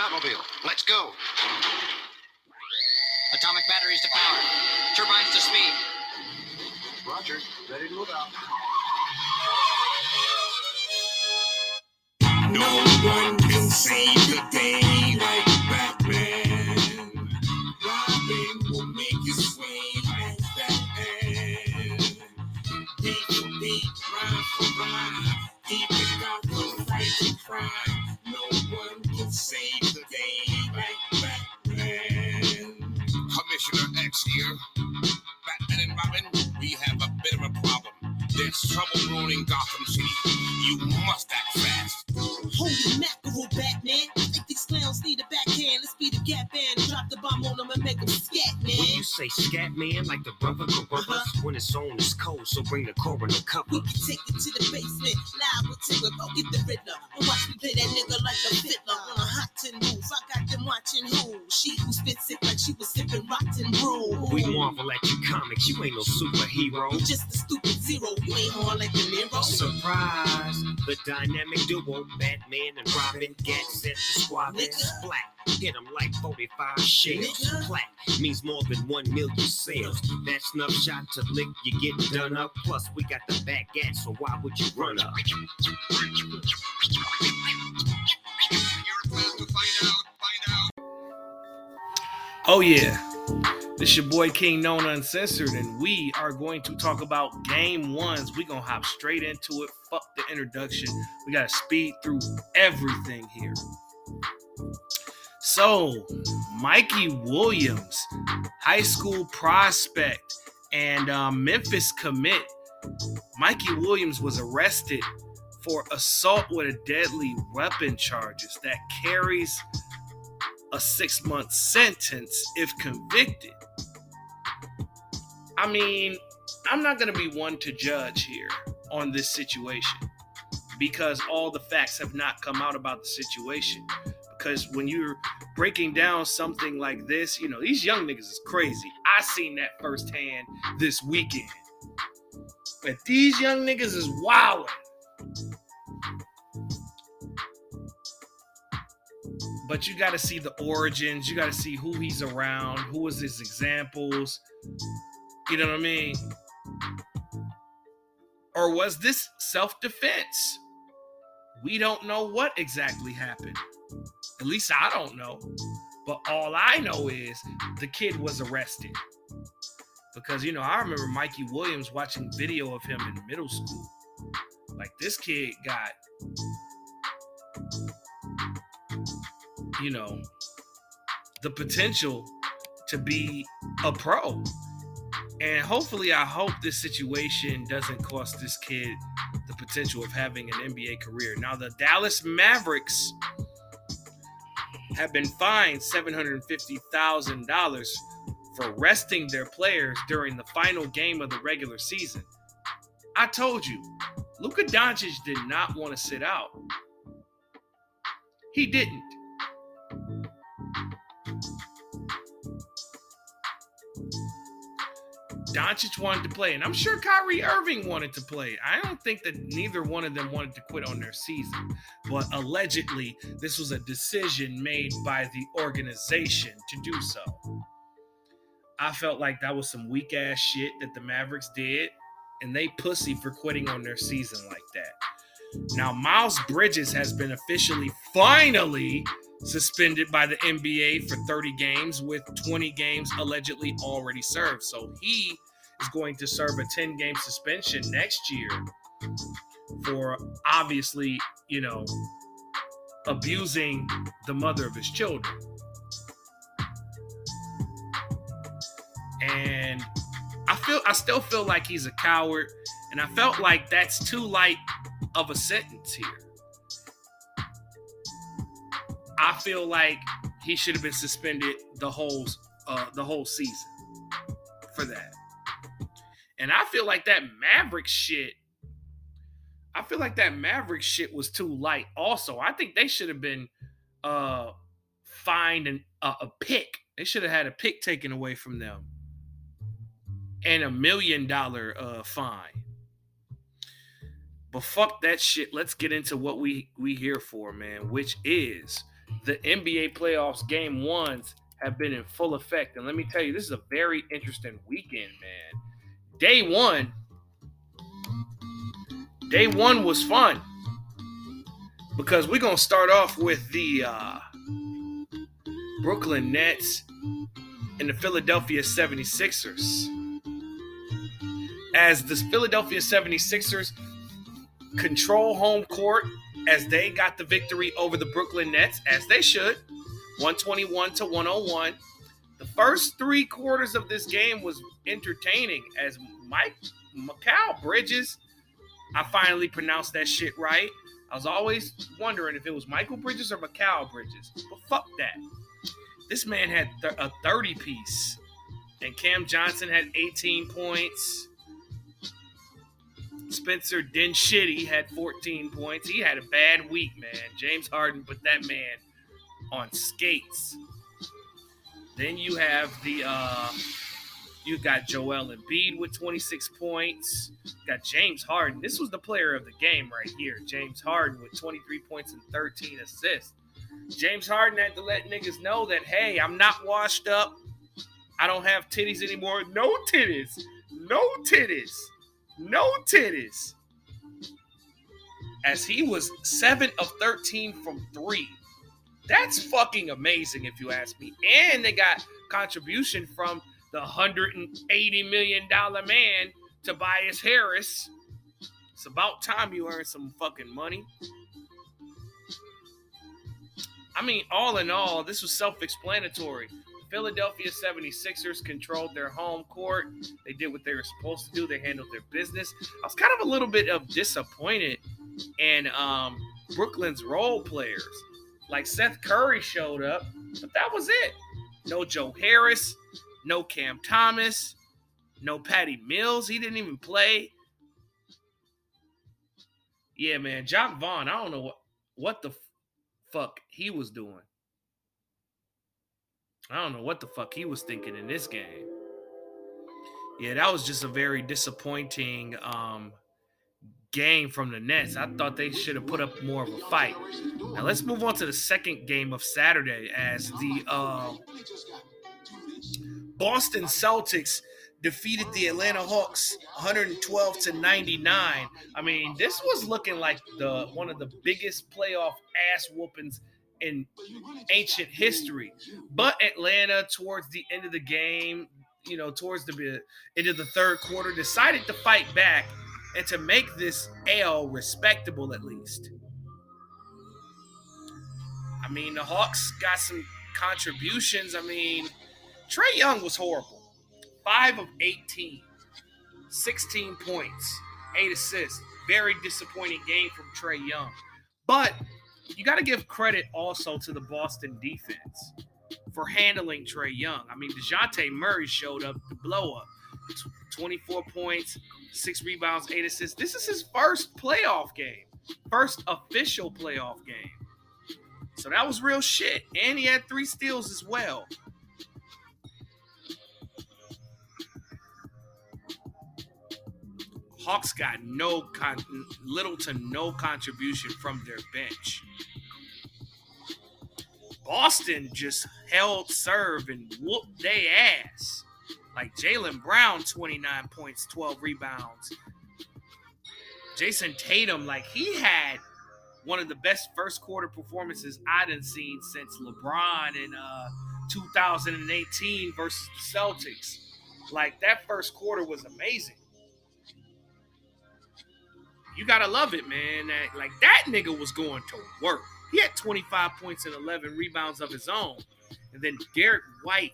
Batmobile. Let's go. Atomic batteries to power. Turbines to speed. Roger. Ready to move out. No one can save the day like Batman. Robin will make you swing like Batman. Beat for beat, rhyme for rhyme. Keep it out for fight and crime. No one can save There's trouble ruining Gotham City. You must act fast. Holy mackerel, Batman. I think these clowns need a backhand. Let's be the gap band drop the bomb on them and make them scat, When man. you say scat man, like the brother Carruthers, uh-huh. when it's on, it's cold, so bring the coroner cover. We can take it to the basement, live with Tigger. Go get the Riddler and watch me play that nigga like a fiddler on a hot tin move. I got them watching who? She who spits it like she was sipping rotten brew. We marvel at you comics, you ain't no superhero. You just a stupid zero. You ain't hard like the Nero. Surprise! The dynamic duo, Batman and Robin, get set the squad then Nigga. splat. Hit 'em like 45 shells. Nigga. Plat means more than 1 million sales. That's enough shot to lick, you get done up. Plus, we got the back at, so why would you run up? Oh yeah. This your boy King Known Uncensored, and we are going to talk about game ones. we gonna hop straight into it. Fuck the introduction. We gotta speed through everything here. So, Mikey Williams, high school prospect and um, Memphis commit. Mikey Williams was arrested for assault with a deadly weapon charges that carries a six month sentence if convicted. I mean, I'm not going to be one to judge here on this situation because all the facts have not come out about the situation. Because when you're breaking down something like this, you know, these young niggas is crazy. I seen that firsthand this weekend. But these young niggas is wild. but you got to see the origins. You got to see who he's around, who was his examples. You know what I mean? Or was this self defense? We don't know what exactly happened. At least I don't know. But all I know is the kid was arrested. Because, you know, I remember Mikey Williams watching video of him in middle school. Like, this kid got you know, the potential to be a pro. And hopefully, I hope this situation doesn't cost this kid the potential of having an NBA career. Now, the Dallas Mavericks have been fined $750,000 for resting their players during the final game of the regular season. I told you, Luka Doncic did not want to sit out. He didn't. Doncic wanted to play, and I'm sure Kyrie Irving wanted to play. I don't think that neither one of them wanted to quit on their season, but allegedly, this was a decision made by the organization to do so. I felt like that was some weak ass shit that the Mavericks did, and they pussy for quitting on their season like that. Now, Miles Bridges has been officially, finally, suspended by the NBA for 30 games, with 20 games allegedly already served. So he is going to serve a 10 game suspension next year for obviously, you know, abusing the mother of his children. And I feel I still feel like he's a coward and I felt like that's too light of a sentence here. I feel like he should have been suspended the whole uh, the whole season for that. And I feel like that Maverick shit. I feel like that Maverick shit was too light. Also, I think they should have been uh fined an, uh, a pick. They should have had a pick taken away from them and a million dollar uh fine. But fuck that shit. Let's get into what we we here for, man, which is the NBA playoffs game ones have been in full effect. And let me tell you, this is a very interesting weekend, man. Day one, day one was fun because we're going to start off with the uh, Brooklyn Nets and the Philadelphia 76ers. As the Philadelphia 76ers control home court as they got the victory over the Brooklyn Nets, as they should, 121 to 101. The first three quarters of this game was entertaining as Mike Mikal Bridges, I finally pronounced that shit right. I was always wondering if it was Michael Bridges or Mikal Bridges, but fuck that. This man had th- a 30 piece, and Cam Johnson had 18 points. Spencer Dinwiddie had 14 points. He had a bad week, man. James Harden put that man on skates. Then you have the uh you got Joel Embiid with 26 points. Got James Harden. This was the player of the game right here. James Harden with 23 points and 13 assists. James Harden had to let niggas know that hey, I'm not washed up. I don't have titties anymore. No titties. No titties. No titties. As he was 7 of 13 from 3. That's fucking amazing if you ask me. And they got contribution from the $180 million man, Tobias Harris. It's about time you earn some fucking money. I mean, all in all, this was self explanatory. Philadelphia 76ers controlled their home court. They did what they were supposed to do. They handled their business. I was kind of a little bit of disappointed in um, Brooklyn's role players. Like Seth Curry showed up, but that was it. No Joe Harris, no Cam Thomas, no Patty Mills. He didn't even play. Yeah, man, Jacque Vaughn. I don't know what what the fuck he was doing. I don't know what the fuck he was thinking in this game. Yeah, that was just a very disappointing um, game from the Nets. I thought they should have put up more of a fight. Now let's move on to the second game of Saturday as the uh, Boston Celtics defeated the Atlanta Hawks 112 to 99. I mean, this was looking like the one of the biggest playoff ass whoopings in ancient history. But Atlanta, towards the end of the game, you know, towards the end of the third quarter, decided to fight back and to make this L respectable at least. I mean, the Hawks got some contributions. I mean, Trae Young was horrible. Five of 18, 16 points, eight assists. Very disappointing game from Trae Young. But you got to give credit also to the Boston defense for handling Trae Young. I mean, DeJounte Murray showed up to blow up. 24 points, six rebounds, eight assists. This is his first playoff game, first official playoff game. So that was real shit. And he had three steals as well. Hawks got no con- little to no contribution from their bench. Boston just held serve and whooped their ass. Like Jaylen Brown, 29 points, 12 rebounds. Jayson Tatum, like he had one of the best first quarter performances I'd seen since LeBron in uh, 2018 versus the Celtics. Like that first quarter was amazing. You gotta love it, man. That like that nigga was going to work. He had 25 points and 11 rebounds of his own, and then Derrick White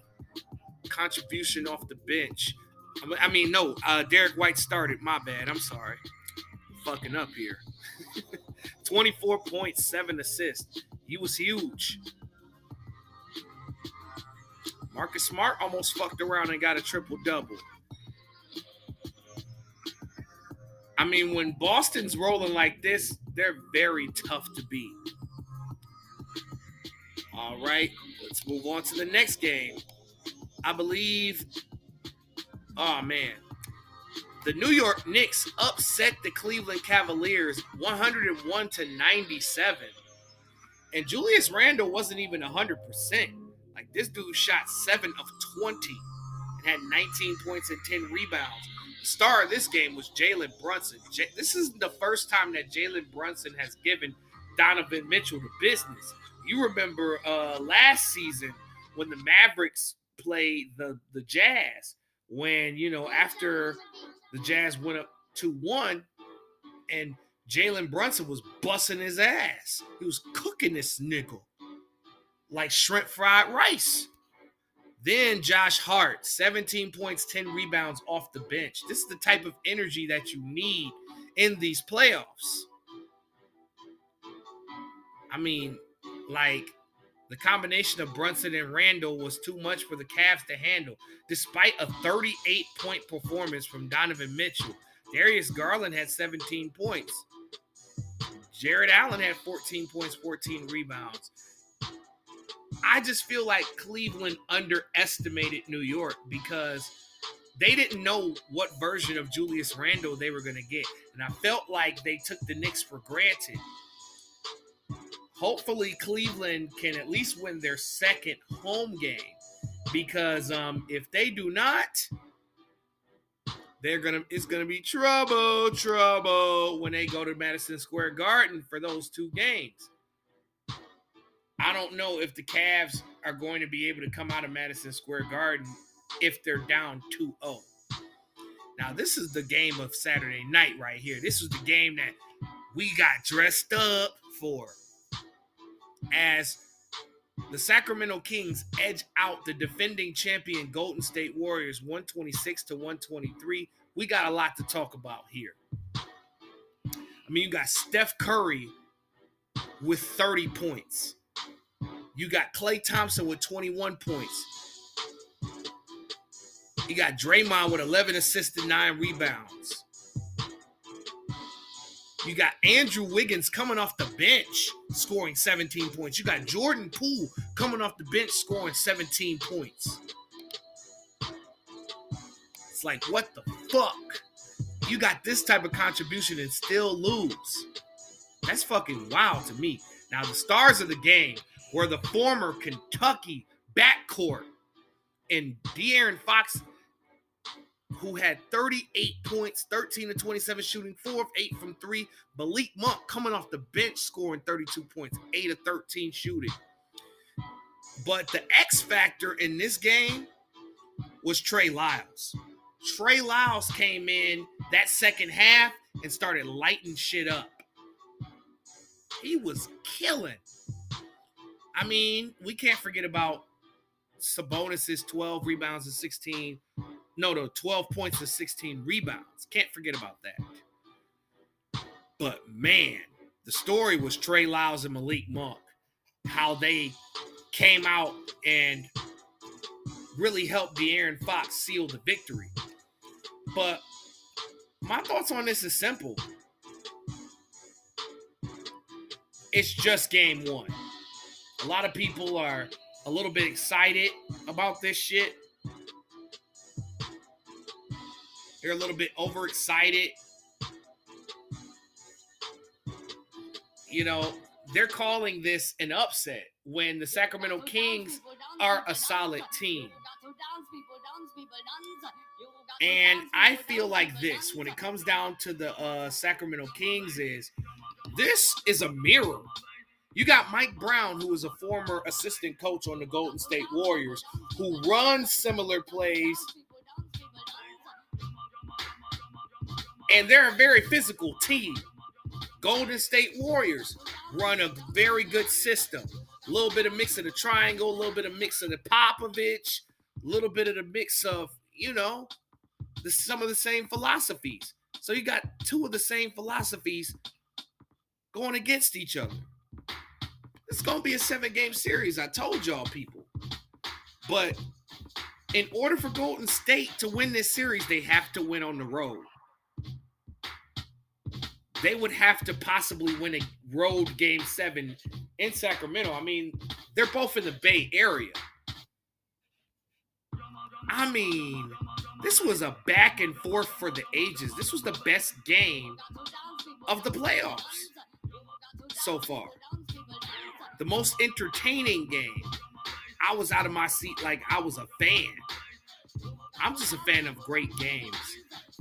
contribution off the bench. I mean, no, uh, Derrick White started. My bad. I'm sorry. Fucking up here. 24 points, seven assists. He was huge. Marcus Smart almost fucked around and got a triple double. I mean, when Boston's rolling like this, they're very tough to beat. All right, let's move on to the next game. I believe, oh man, the New York Knicks upset the Cleveland Cavaliers 101 to 97. And Julius Randle wasn't even 100%. Like this dude shot 7 of 20 and had 19 points and 10 rebounds. Star of this game was Jalen Brunson. J- this is the first time that Jalen Brunson has given Donovan Mitchell the business. You remember uh, last season when the Mavericks played the, the Jazz, when, you know, after the Jazz went up to 1 and Jalen Brunson was busting his ass. He was cooking this nickel like shrimp fried rice. Then Josh Hart, 17 points, 10 rebounds off the bench. This is the type of energy that you need in these playoffs. I mean, like the combination of Brunson and Randle was too much for the Cavs to handle, despite a 38 point performance from Donovan Mitchell. Darius Garland had 17 points. Jarrett Allen had 14 points, 14 rebounds. I just feel like Cleveland underestimated New York because they didn't know what version of Julius Randle they were going to get. And I felt like they took the Knicks for granted. Hopefully, Cleveland can at least win their second home game because um, if they do not, they're gonna it's gonna be trouble, trouble when they go to Madison Square Garden for those two games. I don't know if the Cavs are going to be able to come out of Madison Square Garden if they're down 2-0. Now, this is the game of Saturday night right here. This is the game that we got dressed up for. As the Sacramento Kings edge out the defending champion Golden State Warriors 126 to 123. We got a lot to talk about here. I mean, you got Steph Curry with 30 points. You got Klay Thompson with 21 points. You got Draymond with 11 assists and 9 rebounds. You got Andrew Wiggins coming off the bench scoring 17 points. You got Jordan Poole coming off the bench scoring 17 points. It's like, what the fuck? You got this type of contribution and still lose. That's fucking wild to me. Now, the stars of the game were the former Kentucky backcourt and De'Aaron Fox, who had 38 points, 13 to 27 shooting, 4 of 8 from 3. Malik Monk coming off the bench scoring 32 points, 8 of 13 shooting. But the X factor in this game was Trey Lyles. Trey Lyles came in that second half and started lighting shit up. He was killing. I mean, we can't forget about Sabonis's 12 rebounds and 16. No, no, 12 points and 16 rebounds. Can't forget about that. But man, the story was Trey Lyles and Malik Monk. How they came out and really helped De'Aaron Fox seal the victory. But my thoughts on this is simple. It's just game one. A lot of people are a little bit excited about this shit. They're a little bit overexcited. You know, they're calling this an upset when the Sacramento Kings are a solid team. And I feel like this when it comes down to the uh, Sacramento Kings is this is a mirror. You got Mike Brown, who is a former assistant coach on the Golden State Warriors, who runs similar plays. And they're a very physical team. Golden State Warriors run a very good system. A little bit of mix of the triangle, a little bit of mix of the Popovich, a little bit of the mix of, you know, the, some of the same philosophies. So you got two of the same philosophies going against each other. It's going to be a seven game series. I told y'all people. But in order for Golden State to win this series, they have to win on the road. They would have to possibly win a road game seven in Sacramento. I mean, they're both in the Bay Area. I mean, this was a back and forth for the ages. This was the best game of the playoffs so far. The most entertaining game. I was out of my seat like I was a fan. I'm just a fan of great games.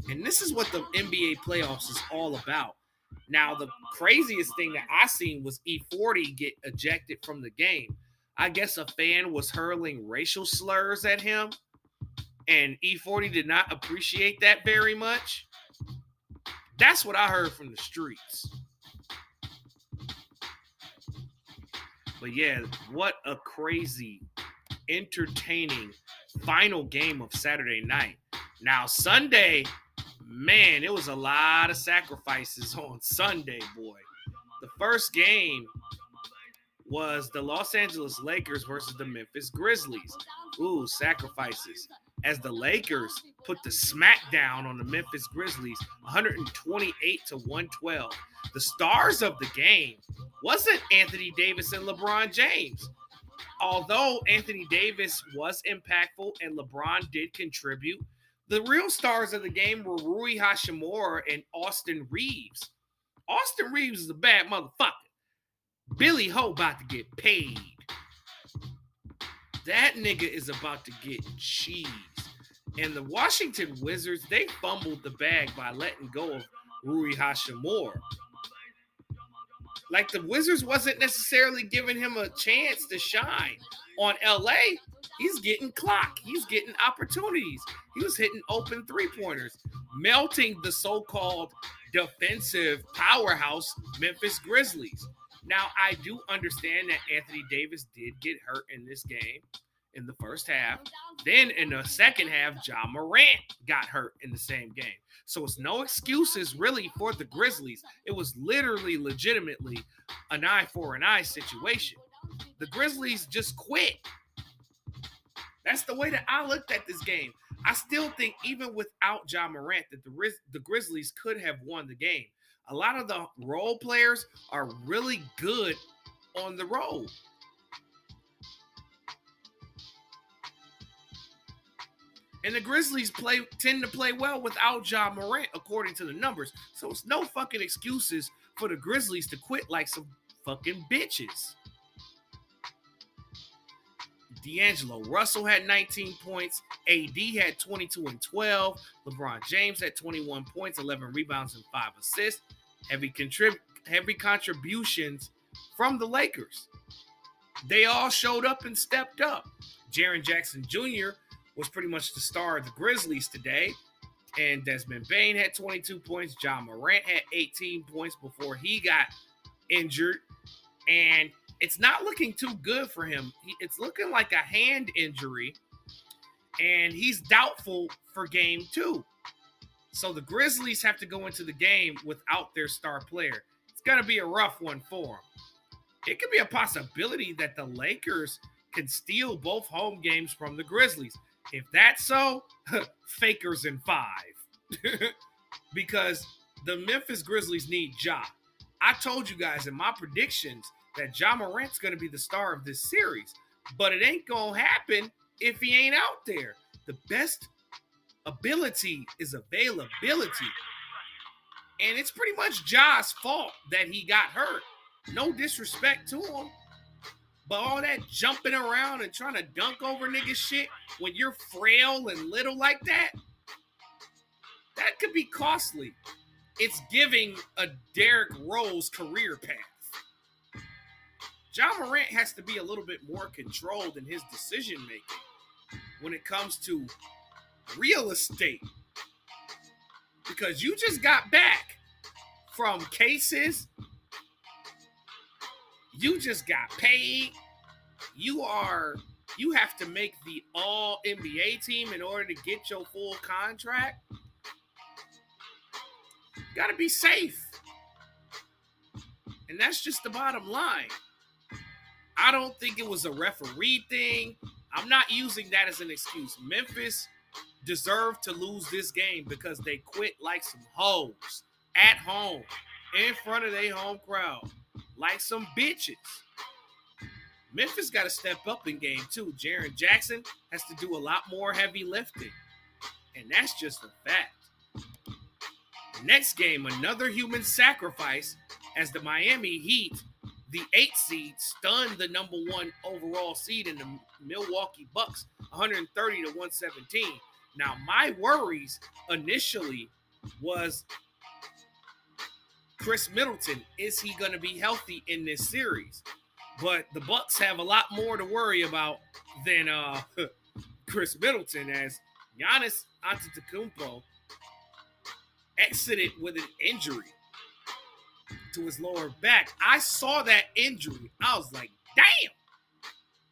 And this is what the NBA playoffs is all about. Now, the craziest thing that I seen was E40 get ejected from the game. I guess a fan was hurling racial slurs at him, and E40 did not appreciate that very much. That's what I heard from the streets. But yeah, what a crazy, entertaining final game of Saturday night. Now, Sunday, man, it was a lot of sacrifices on Sunday, boy. The first game was the Los Angeles Lakers versus the Memphis Grizzlies. Ooh, sacrifices. As the Lakers put the smackdown on the Memphis Grizzlies 128 to 112. The stars of the game wasn't Anthony Davis and LeBron James. Although Anthony Davis was impactful and LeBron did contribute, the real stars of the game were Rui Hachimura and Austin Reaves. Austin Reaves is a bad motherfucker. Billy Ho about to get paid. That nigga is about to get cheese. And the Washington Wizards, they fumbled the bag by letting go of Rui Hachimura. Like the Wizards wasn't necessarily giving him a chance to shine. On LA, he's getting clock. He's getting opportunities. He was hitting open three pointers, melting the so called defensive powerhouse Memphis Grizzlies. Now, I do understand that Anthony Davis did get hurt in this game in the first half. Then in the second half, Ja Morant got hurt in the same game. So it's no excuses really for the Grizzlies. It was literally, legitimately an eye for an eye situation. The Grizzlies just quit. That's the way that I looked at this game. I still think even without Ja Morant that the Riz- the Grizzlies could have won the game. A lot of the role players are really good on the road. And the Grizzlies play tend to play well without Ja Morant, according to the numbers. So it's no fucking excuses for the Grizzlies to quit like some fucking bitches. D'Angelo Russell had 19 points. AD had 22 and 12. LeBron James had 21 points, 11 rebounds, and five assists. Heavy contrib- heavy contributions from the Lakers. They all showed up and stepped up. Jaren Jackson Jr. was pretty much the star of the Grizzlies today. And Desmond Bane had 22 points. Ja Morant had 18 points before he got injured. And it's not looking too good for him. It's looking like a hand injury. And he's doubtful for game two. So the Grizzlies have to go into the game without their star player. It's going to be a rough one for them. It could be a possibility that the Lakers can steal both home games from the Grizzlies. If that's so, fakers in five. because the Memphis Grizzlies need Ja. I told you guys in my predictions that Ja Morant's going to be the star of this series, but it ain't going to happen if he ain't out there. The best ability is availability. And it's pretty much Ja's fault that he got hurt. No disrespect to him. But all that jumping around and trying to dunk over niggas shit when you're frail and little like that, that could be costly. It's giving a Derrick Rose career path. Ja Morant has to be a little bit more controlled in his decision making when it comes to real estate. Because you just got back from cases you just got paid. You are you have to make the all NBA team in order to get your full contract. Got to be safe. And that's just the bottom line. I don't think it was a referee thing. I'm not using that as an excuse. Memphis deserved to lose this game because they quit like some hoes at home in front of their home crowd like some bitches. Memphis got to step up in game two. Jaren Jackson has to do a lot more heavy lifting. And that's just a fact. Next game, another human sacrifice as the Miami Heat, the eight seed, stunned the number one overall seed in the Milwaukee Bucks, 130 to 117. Now, my worries initially was Khris Middleton. Is he going to be healthy in this series? But the Bucks have a lot more to worry about than uh, Khris Middleton, as Giannis Antetokounmpo exited with an injury to his lower back. I saw that injury. I was like, damn.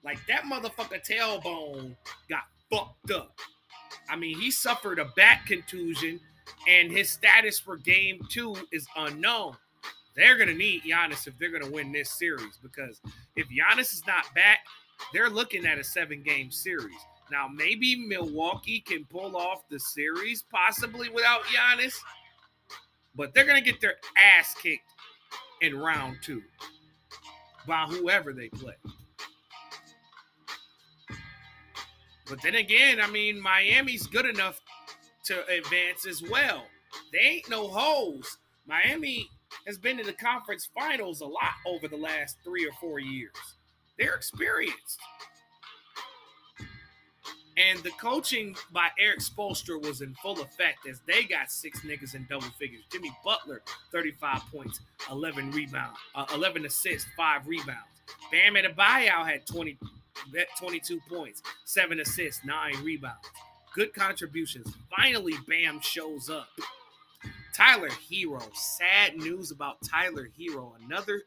Like that motherfucker tailbone got fucked up. I mean, he suffered a back contusion, and his status for game two is unknown. They're gonna need Giannis if they're gonna win this series because if Giannis is not back, they're looking at a seven-game series. Now, maybe Milwaukee can pull off the series possibly without Giannis, but they're gonna get their ass kicked in round two by whoever they play. But then again, I mean, Miami's good enough to advance as well. They ain't no hoes. Miami has been to the conference finals a lot over the last three or four years. They're experienced. And the coaching by Erik Spoelstra was in full effect as they got six niggas in double figures. Jimmy Butler, 35 points, 11 rebounds, uh, 11 assists, five rebounds. Bam Adebayo had 20, 22 points, seven assists, nine rebounds. Good contributions. Finally, Bam shows up. Tyler Herro. Sad news about Tyler Herro. Another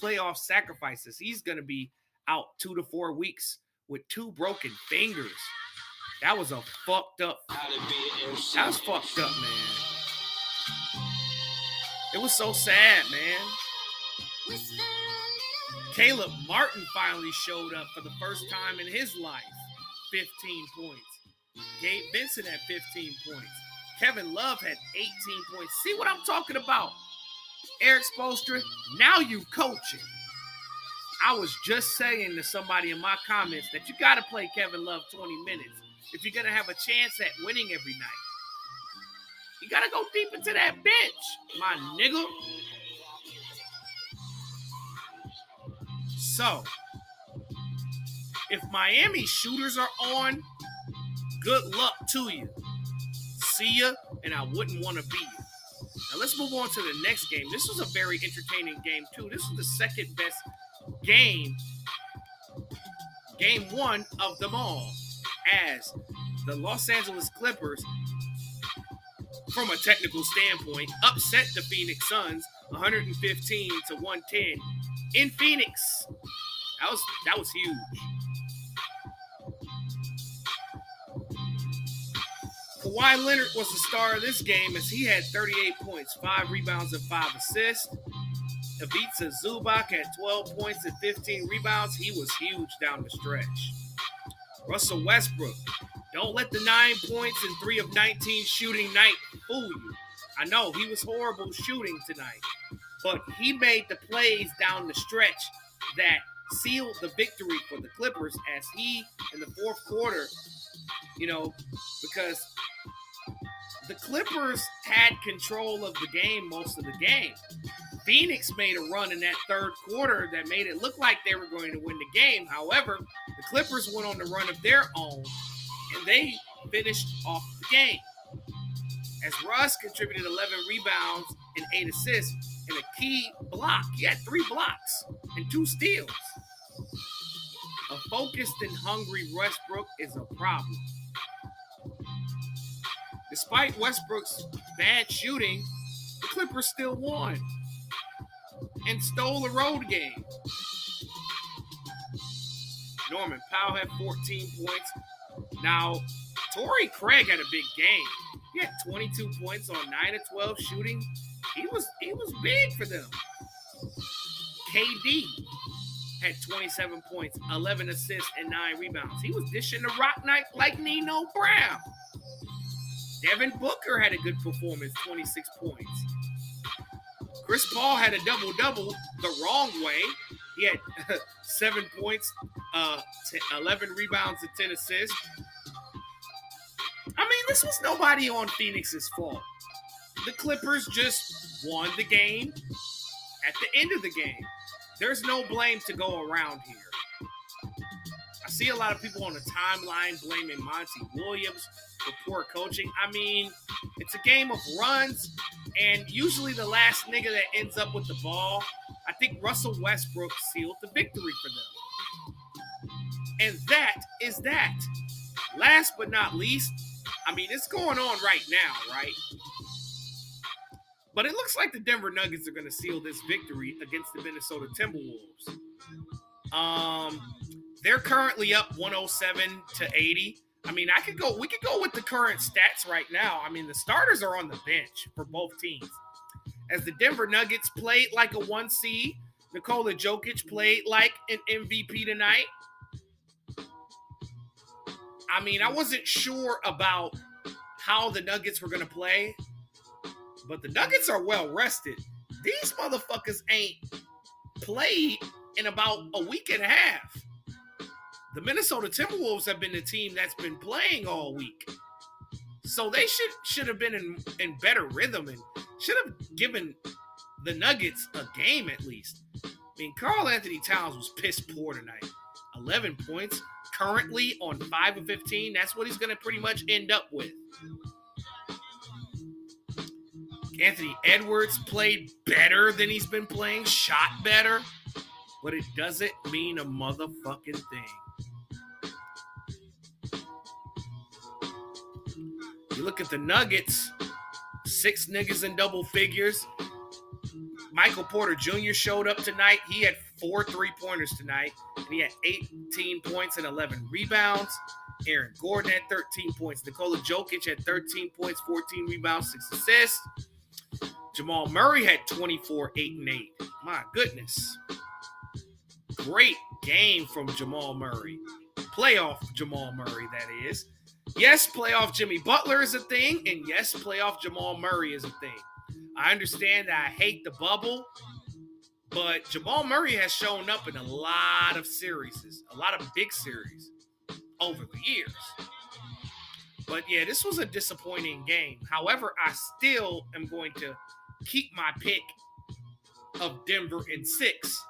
playoff sacrifices. He's going to be out two to four weeks with two broken fingers. That was a fucked up. That was fucked up, man. It was so sad, man. Caleb Martin finally showed up for the first time in his life. 15 points. Gabe Vincent had 15 points. Kevin Love had 18 points. See what I'm talking about? Erik Spoelstra, now you coaching. I was just saying to somebody in my comments that you got to play Kevin Love 20 minutes if you're going to have a chance at winning every night. You got to go deep into that bench, my nigga. So, if Miami shooters are on, good luck to you. See ya, and I wouldn't want to be you. Now let's move on to the next game. This was a very entertaining game too. This was the second best game, game one of them all, as the Los Angeles Clippers, from a technical standpoint, upset the Phoenix Suns 115 to 110 in Phoenix. That was that was huge. Kawhi Leonard was the star of this game as he had 38 points, five rebounds, and five assists. Ivica Zubac had 12 points and 15 rebounds. He was huge down the stretch. Russell Westbrook, don't let the nine points and three of 19 shooting night fool you. I know he was horrible shooting tonight, but he made the plays down the stretch that sealed the victory for the Clippers as he, in the fourth quarter, you know, because the Clippers had control of the game most of the game. Phoenix made a run in that third quarter that made it look like they were going to win the game. However, the Clippers went on the run of their own and they finished off the game. As Russ contributed 11 rebounds and eight assists and a key block. He had three blocks and two steals. A focused and hungry Westbrook is a problem. Despite Westbrook's bad shooting, the Clippers still won and stole a road game. Norman Powell had 14 points. Now, Torrey Craig had a big game. He had 22 points on 9 of 12 shooting. He was he was big for them. KD had 27 points, 11 assists, and 9 rebounds. He was dishing the rock night like Nino Brown. Devin Booker had a good performance, 26 points. Chris Paul had a double double the wrong way. He had seven points, uh, 11 rebounds, and 10 assists. I mean, this was nobody on Phoenix's fault. The Clippers just won the game at the end of the game. there's no blame to go around here. I see a lot of people on the timeline blaming Monty Williams for poor coaching. I mean, it's a game of runs, and usually the last nigga that ends up with the ball, I think Russell Westbrook sealed the victory for them. And that is that. Last but not least, I mean, it's going on right now, right? But it looks like the Denver Nuggets are going to seal this victory against the Minnesota Timberwolves. Um, they're currently up 107 to 80. I mean, I could go. We could go with the current stats right now. I mean, the starters are on the bench for both teams. As the Denver Nuggets played like a one seed, Nikola Jokic played like an MVP tonight. I mean, I wasn't sure about how the Nuggets were going to play, but the Nuggets are well rested. These motherfuckers ain't played in about a week and a half. The Minnesota Timberwolves have been the team that's been playing all week. So they should should have been in, in better rhythm and should have given the Nuggets a game at least. I mean, Karl-Anthony Towns was piss poor tonight. 11 points, currently on 5 of 15. That's what he's going to pretty much end up with. Anthony Edwards played better than he's been playing, shot better, but it doesn't mean a motherfucking thing. Look at the Nuggets, six niggas in double figures. Michael Porter Jr. showed up tonight. He had four three pointers tonight, and he had 18 points and 11 rebounds. Aaron Gordon had 13 points. Nikola Jokic had 13 points, 14 rebounds, six assists. Jamal Murray had 24, 8, and 8. My goodness. Great game from Jamal Murray. Playoff Jamal Murray, that is. Yes, playoff Jimmy Butler is a thing, and yes, playoff Jamal Murray is a thing. I understand that I hate the bubble, but Jamal Murray has shown up in a lot of series, a lot of big series over the years. But yeah, this was a disappointing game. However, I still am going to keep my pick of Denver in six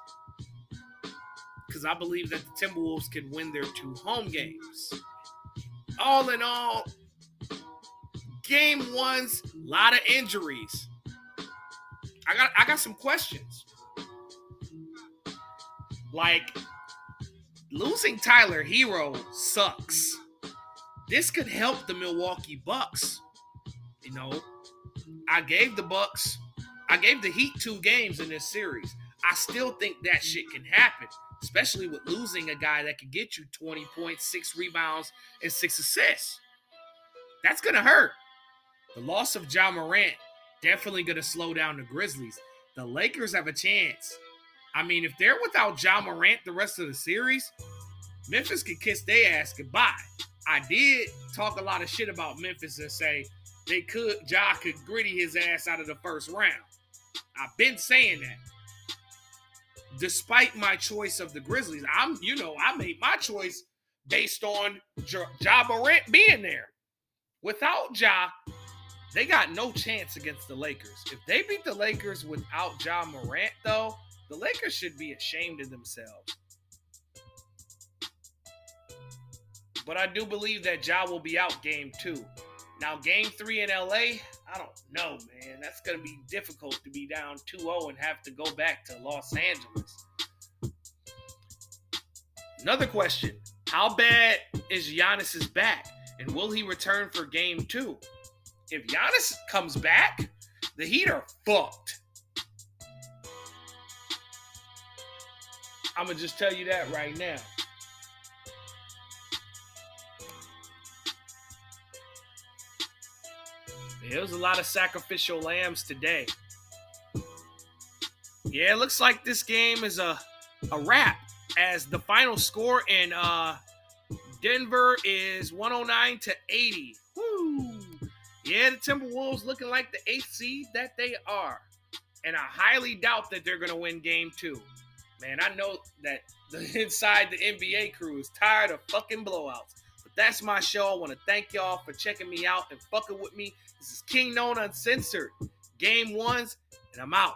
because I believe that the Timberwolves can win their two home games. All in all, game one's a lot of injuries. I got I got some questions. Like losing Tyler Herro sucks. This could help the Milwaukee Bucks. You know, I gave the Bucks, I gave the Heat two games in this series. I still think that shit can happen, especially with losing a guy that can get you 20 points, six rebounds, and six assists. That's gonna hurt. The loss of Ja Morant definitely gonna slow down the Grizzlies. The Lakers have a chance. I mean, if they're without Ja Morant the rest of the series, Memphis can kiss their ass goodbye. I did talk a lot of shit about Memphis and say they could Ja could gritty his ass out of the first round. I've been saying that. Despite my choice of the Grizzlies, I'm you know I made my choice based on Ja, Morant being there. Without Ja, they got no chance against the Lakers. If they beat the Lakers without Ja Morant, though, the Lakers should be ashamed of themselves. But I do believe that Ja will be out game two. Now, game three in LA, I don't know, man. That's going to be difficult to be down 2 0 and have to go back to Los Angeles. Another question How bad is Giannis's back? And will he return for game two? If Giannis comes back, the Heat are fucked. I'm going to just tell you that right now. There was a lot of sacrificial lambs today. Yeah, it looks like this game is a a wrap as the final score in uh Denver is 109 to 80. Woo! Yeah, the Timberwolves looking like the eighth seed that they are. And I highly doubt that they're to win game two. Man, I know that the inside the NBA crew is tired of fucking blowouts. That's my show. I want to thank y'all for checking me out and fucking with me. This is King Known Uncensored. Game ones, and I'm out.